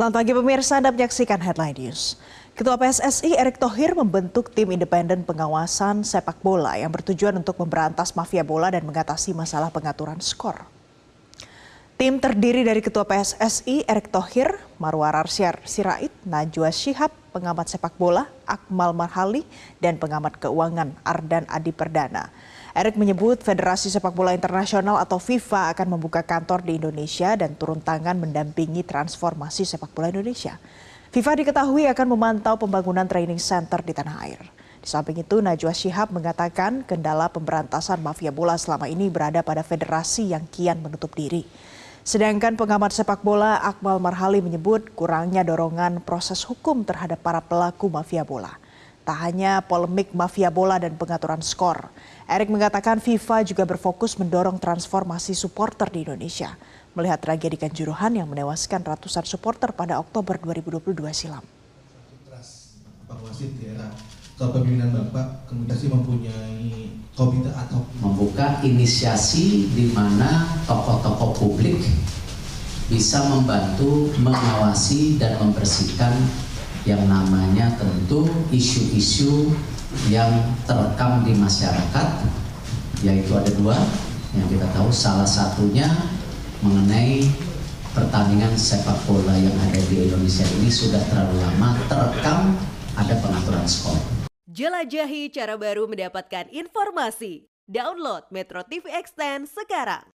Selamat pagi pemirsa, Anda menyaksikan Headline News. Ketua PSSI Erick Thohir membentuk tim independen pengawasan sepak bola yang bertujuan untuk memberantas mafia bola dan mengatasi masalah pengaturan skor. Tim terdiri dari Ketua PSSI Erick Thohir, Marwar Arsyar Sirait, Najwa Shihab, pengamat sepak bola, Akmal Marhali, dan pengamat keuangan Ardan Adi Perdana. Erick menyebut Federasi Sepak Bola Internasional atau FIFA akan membuka kantor di Indonesia dan turun tangan mendampingi transformasi sepak bola Indonesia. FIFA diketahui akan memantau pembangunan training center di tanah air. Di samping itu, Najwa Shihab mengatakan kendala pemberantasan mafia bola selama ini berada pada federasi yang kian menutup diri. Sedangkan pengamat sepak bola Akmal Marhali menyebut kurangnya dorongan proses hukum terhadap para pelaku mafia bola. Tak hanya polemik mafia bola dan pengaturan skor, Erik mengatakan FIFA juga berfokus mendorong transformasi supporter di Indonesia. Melihat tragedi Kanjuruhan yang menewaskan ratusan supporter pada Oktober 2022 silam. kepemimpinan Bapak kemudian mempunyai komite atau membuka inisiasi di mana tokoh-tokoh publik bisa membantu mengawasi dan membersihkan yang namanya tentu isu-isu yang terekam di masyarakat yaitu ada dua yang kita tahu salah satunya mengenai pertandingan sepak bola yang ada di Indonesia ini sudah terlalu lama terekam ada pengaturan skor. Jelajahi cara baru mendapatkan informasi. Download Metro TV Extend sekarang.